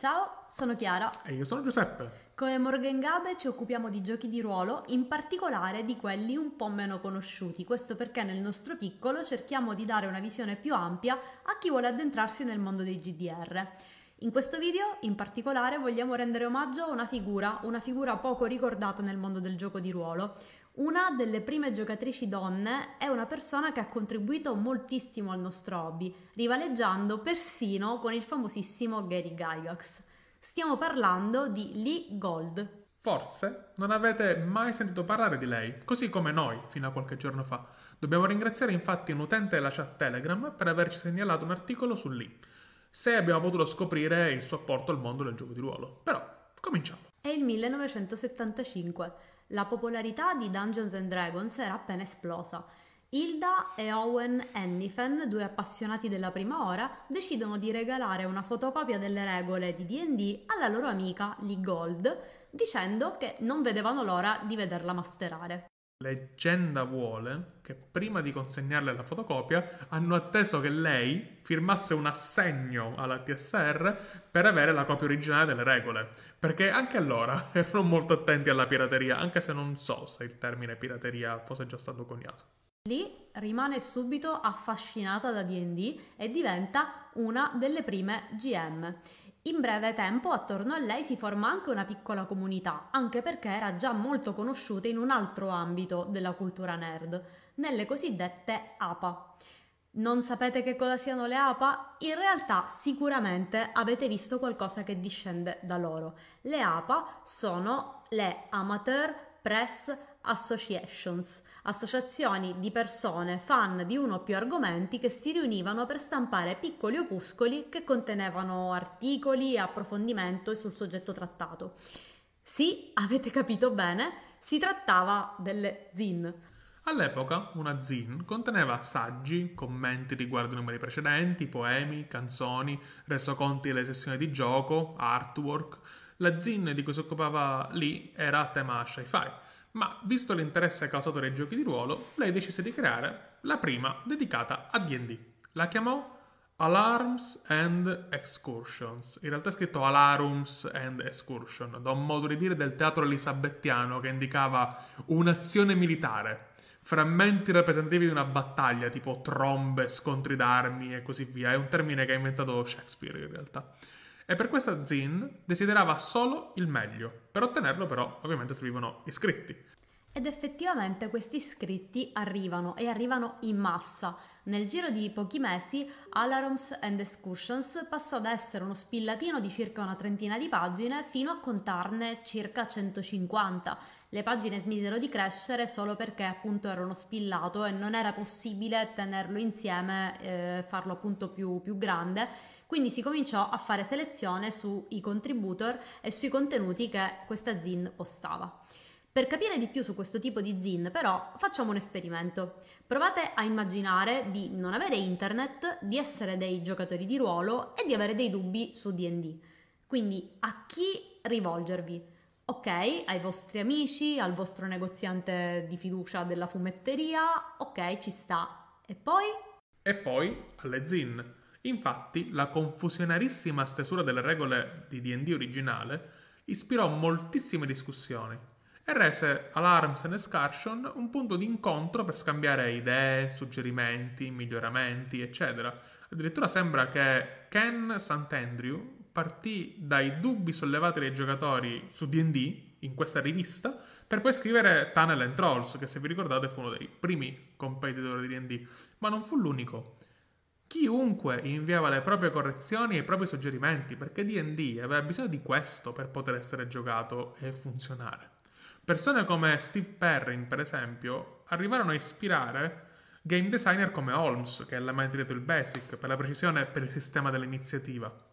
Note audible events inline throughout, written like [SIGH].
Ciao, sono Chiara. E io sono Giuseppe. Come Morgan Gabe ci occupiamo di giochi di ruolo, in particolare di quelli un po' meno conosciuti. Questo perché nel nostro piccolo cerchiamo di dare una visione più ampia a chi vuole addentrarsi nel mondo dei GDR. In questo video, in particolare, vogliamo rendere omaggio a una figura, una figura poco ricordata nel mondo del gioco di ruolo, una delle prime giocatrici donne è una persona che ha contribuito moltissimo al nostro hobby, rivaleggiando persino con il famosissimo Gary Gygax. Stiamo parlando di Lee Gold. Forse non avete mai sentito parlare di lei, così come noi fino a qualche giorno fa. Dobbiamo ringraziare infatti un utente della chat Telegram per averci segnalato un articolo su Lee. Se abbiamo potuto scoprire il suo apporto al mondo del gioco di ruolo. Però, cominciamo. È il 1975. La popolarità di Dungeons and Dragons era appena esplosa. Hilda e Owen Ennifen, due appassionati della prima ora, decidono di regalare una fotocopia delle regole di D&D alla loro amica Lee Gold, dicendo che non vedevano l'ora di vederla masterare. Leggenda vuole che prima di consegnarle la fotocopia hanno atteso che lei firmasse un assegno alla TSR per avere la copia originale delle regole, perché anche allora [LAUGHS] erano molto attenti alla pirateria, anche se non so se il termine pirateria fosse già stato coniato. Lì rimane subito affascinata da DD e diventa una delle prime GM. In breve tempo attorno a lei si forma anche una piccola comunità, anche perché era già molto conosciuta in un altro ambito della cultura nerd, nelle cosiddette APA. Non sapete che cosa siano le APA? In realtà sicuramente avete visto qualcosa che discende da loro. Le APA sono le Amateur Press Associations, associazioni di persone fan di uno o più argomenti che si riunivano per stampare piccoli opuscoli che contenevano articoli e approfondimento sul soggetto trattato. Sì, avete capito bene, si trattava delle zin. All'epoca una zin conteneva saggi, commenti riguardo i numeri precedenti, poemi, canzoni, resoconti delle sessioni di gioco, artwork. La zin di cui si occupava lì era a tema sci-fi ma visto l'interesse causato dai giochi di ruolo, lei decise di creare la prima dedicata a D&D. La chiamò Alarms and Excursions. In realtà è scritto Alarums and Excursion, da un modo di dire del teatro elisabettiano che indicava un'azione militare. Frammenti rappresentativi di una battaglia, tipo trombe, scontri d'armi e così via. È un termine che ha inventato Shakespeare in realtà. E per questa Zin desiderava solo il meglio. Per ottenerlo però ovviamente servivano iscritti. Ed effettivamente questi iscritti arrivano e arrivano in massa. Nel giro di pochi mesi Alarms and Excursions passò da essere uno spillatino di circa una trentina di pagine fino a contarne circa 150. Le pagine smisero di crescere solo perché appunto era uno spillato e non era possibile tenerlo insieme, eh, farlo appunto più, più grande quindi si cominciò a fare selezione sui contributor e sui contenuti che questa zin postava. Per capire di più su questo tipo di zin, però, facciamo un esperimento. Provate a immaginare di non avere internet, di essere dei giocatori di ruolo e di avere dei dubbi su DD. Quindi a chi rivolgervi? Ok, ai vostri amici, al vostro negoziante di fiducia della fumetteria, ok, ci sta. E poi? E poi alle zin. Infatti, la confusionarissima stesura delle regole di D&D originale ispirò moltissime discussioni e rese Alarms and Excursion un punto di incontro per scambiare idee, suggerimenti, miglioramenti, eccetera. Addirittura sembra che Ken Sant'Andrew partì dai dubbi sollevati dai giocatori su D&D in questa rivista per poi scrivere Tunnel and Trolls, che se vi ricordate fu uno dei primi competitor di D&D, ma non fu l'unico. Chiunque inviava le proprie correzioni e i propri suggerimenti, perché DD aveva bisogno di questo per poter essere giocato e funzionare. Persone come Steve Perrin, per esempio, arrivarono a ispirare game designer come Holmes, che è la mente dietro il Basic, per la precisione per il sistema dell'iniziativa.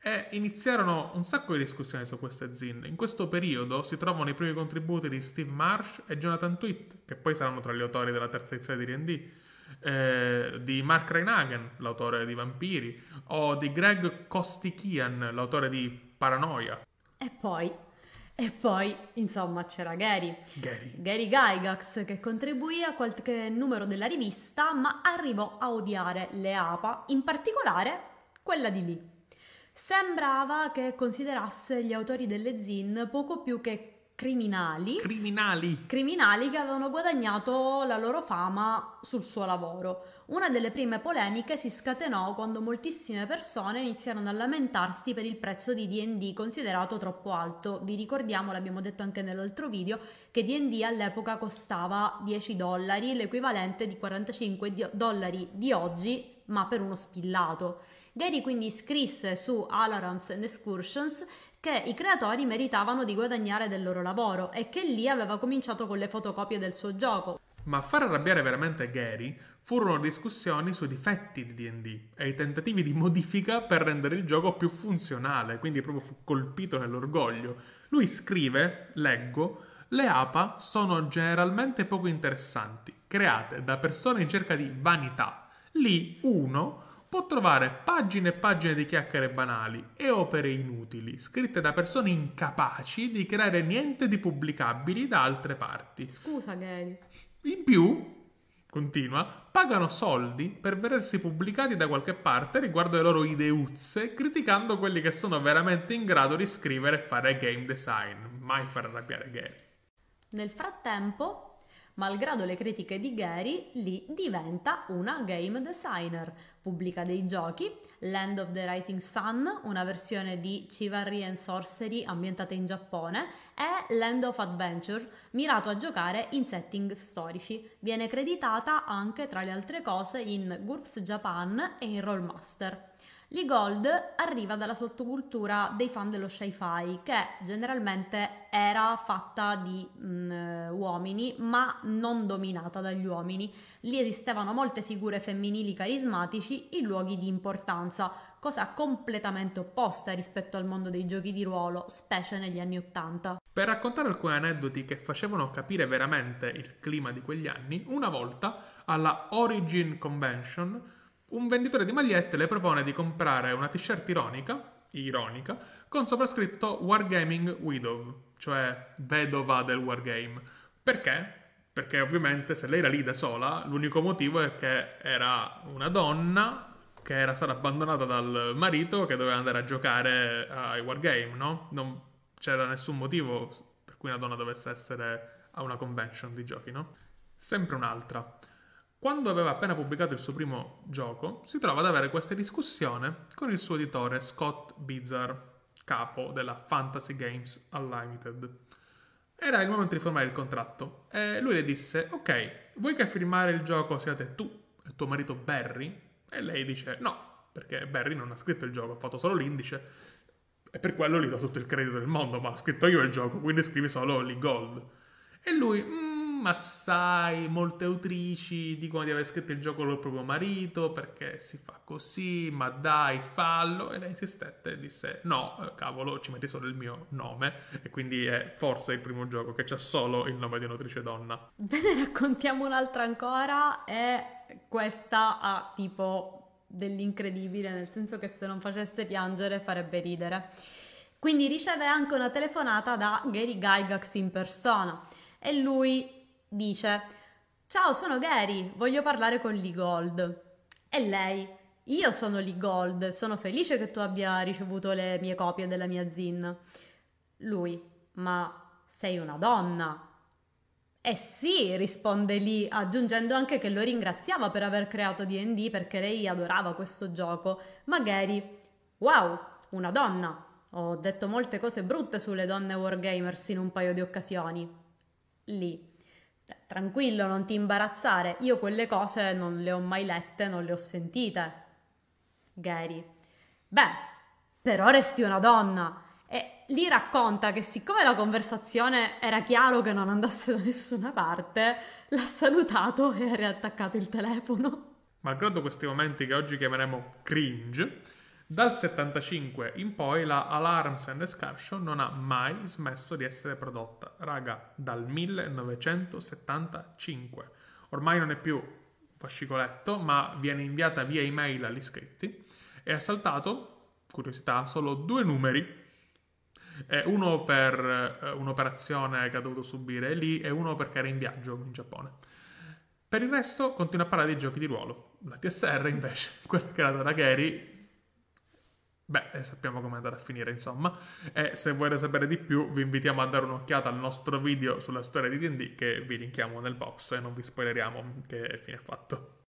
E iniziarono un sacco di discussioni su queste aziende. In questo periodo si trovano i primi contributi di Steve Marsh e Jonathan Tweet, che poi saranno tra gli autori della terza edizione di D&D, eh, di Mark Reinhagen, l'autore di Vampiri, o di Greg Kostikian, l'autore di Paranoia. E poi, e poi, insomma, c'era Gary. Gary. Gary Gygax che contribuì a qualche numero della rivista, ma arrivò a odiare le APA, in particolare quella di lì. sembrava che considerasse gli autori delle zin poco più che criminali. Criminali. Criminali che avevano guadagnato la loro fama sul suo lavoro. Una delle prime polemiche si scatenò quando moltissime persone iniziarono a lamentarsi per il prezzo di DD considerato troppo alto. Vi ricordiamo, l'abbiamo detto anche nell'altro video, che DD all'epoca costava 10 dollari, l'equivalente di 45 dollari di oggi, ma per uno spillato. Gary quindi scrisse su Alarms and Excursions che i creatori meritavano di guadagnare del loro lavoro e che lì aveva cominciato con le fotocopie del suo gioco. Ma a far arrabbiare veramente Gary furono discussioni sui difetti di DD e i tentativi di modifica per rendere il gioco più funzionale, quindi proprio fu colpito nell'orgoglio. Lui scrive, leggo, le APA sono generalmente poco interessanti, create da persone in cerca di vanità. Lì uno può trovare pagine e pagine di chiacchiere banali e opere inutili, scritte da persone incapaci di creare niente di pubblicabili da altre parti. Scusa, Gary. In più, continua, pagano soldi per vedersi pubblicati da qualche parte riguardo le loro ideuzze, criticando quelli che sono veramente in grado di scrivere e fare game design. Mai far arrabbiare Gary. Nel frattempo, Malgrado le critiche di Gary, Lee diventa una game designer. Pubblica dei giochi, Land of the Rising Sun, una versione di Chivalry and Sorcery ambientata in Giappone, e Land of Adventure, mirato a giocare in setting storici. Viene creditata anche, tra le altre cose, in GURPS Japan e in Rollmaster. Gold arriva dalla sottocultura dei fan dello sci-fi, che generalmente era fatta di mh, mm, uomini, ma non dominata dagli uomini. Lì esistevano molte figure femminili carismatici in luoghi di importanza, cosa completamente opposta rispetto al mondo dei giochi di ruolo, specie negli anni Ottanta. Per raccontare alcuni aneddoti che facevano capire veramente il clima di quegli anni, una volta alla Origin Convention un venditore di magliette le propone di comprare una t-shirt ironica, ironica con soprascritto Wargaming Widow, cioè vedova del wargame. Perché? Perché ovviamente se lei era lì da sola, l'unico motivo è che era una donna che era stata abbandonata dal marito che doveva andare a giocare ai wargame, no? Non c'era nessun motivo per cui una donna dovesse essere a una convention di giochi, no? Sempre un'altra. Quando aveva appena pubblicato il suo primo gioco, si trova ad avere questa discussione con il suo editore Scott Bizarre, capo della Fantasy Games Unlimited. Era il momento di firmare il contratto e lui le disse: Ok, vuoi che a firmare il gioco siate tu e tuo marito Barry? E lei dice: No, perché Barry non ha scritto il gioco, ha fatto solo l'indice. E per quello gli do tutto il credito del mondo, ma ho scritto io il gioco, quindi scrivi solo Lee Gold. E lui, mm, ma sai, molte autrici dicono di aver scritto il gioco col proprio marito perché si fa così, ma dai, fallo. E lei insistette e disse: No, eh, cavolo, ci metti solo il mio nome. E quindi è forse il primo gioco che c'ha solo il nome di un'autrice donna. Ve ne raccontiamo un'altra ancora. E questa ha tipo dell'incredibile, nel senso che se non facesse piangere farebbe ridere. Quindi riceve anche una telefonata da Gary Gygax in persona e lui dice Ciao, sono Gary, voglio parlare con Lee Gold. E lei, io sono Lee Gold, sono felice che tu abbia ricevuto le mie copie della mia zin. Lui, ma sei una donna. Eh sì, risponde Lee, aggiungendo anche che lo ringraziava per aver creato DD perché lei adorava questo gioco. Ma Gary, wow, una donna. Ho detto molte cose brutte sulle donne wargamers in un paio di occasioni. Lee, tranquillo, non ti imbarazzare, io quelle cose non le ho mai lette, non le ho sentite. Gary, beh, però resti una donna. E lì racconta che siccome la conversazione era chiaro che non andasse da nessuna parte, l'ha salutato e ha riattaccato il telefono. Malgrado questi momenti che oggi chiameremo cringe, dal 75 in poi la Alarms and Excursion non ha mai smesso di essere prodotta. Raga, dal 1975. Ormai non è più fascicoletto, ma viene inviata via email agli iscritti e ha saltato, curiosità, solo due numeri. Uno per eh, un'operazione che ha dovuto subire lì e uno perché era in viaggio in Giappone. Per il resto continua a parlare di giochi di ruolo. La TSR invece, [LAUGHS] quella creata da Gary, Beh, eh, sappiamo come andare a finire, insomma. E se volete sapere di più, vi invitiamo a dare un'occhiata al nostro video sulla storia di DD che vi linkiamo nel box e non vi spoileriamo che fine è fatto.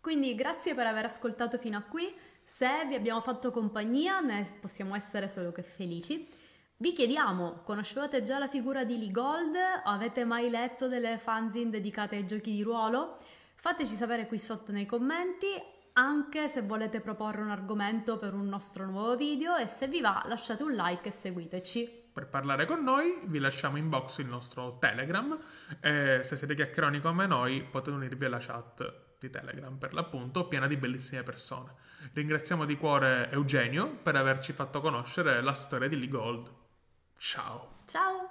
Quindi grazie per aver ascoltato fino a qui. Se vi abbiamo fatto compagnia, ne possiamo essere solo che felici. Vi chiediamo, conoscevate già la figura di Lee Gold? Avete mai letto delle fanzine dedicate ai giochi di ruolo? Fateci sapere qui sotto nei commenti anche se volete proporre un argomento per un nostro nuovo video e se vi va lasciate un like e seguiteci. Per parlare con noi vi lasciamo in box il nostro Telegram e se siete chiacchieroni come noi potete unirvi alla chat di Telegram per l'appunto piena di bellissime persone. Ringraziamo di cuore Eugenio per averci fatto conoscere la storia di Lee Gold. Ciao! Ciao!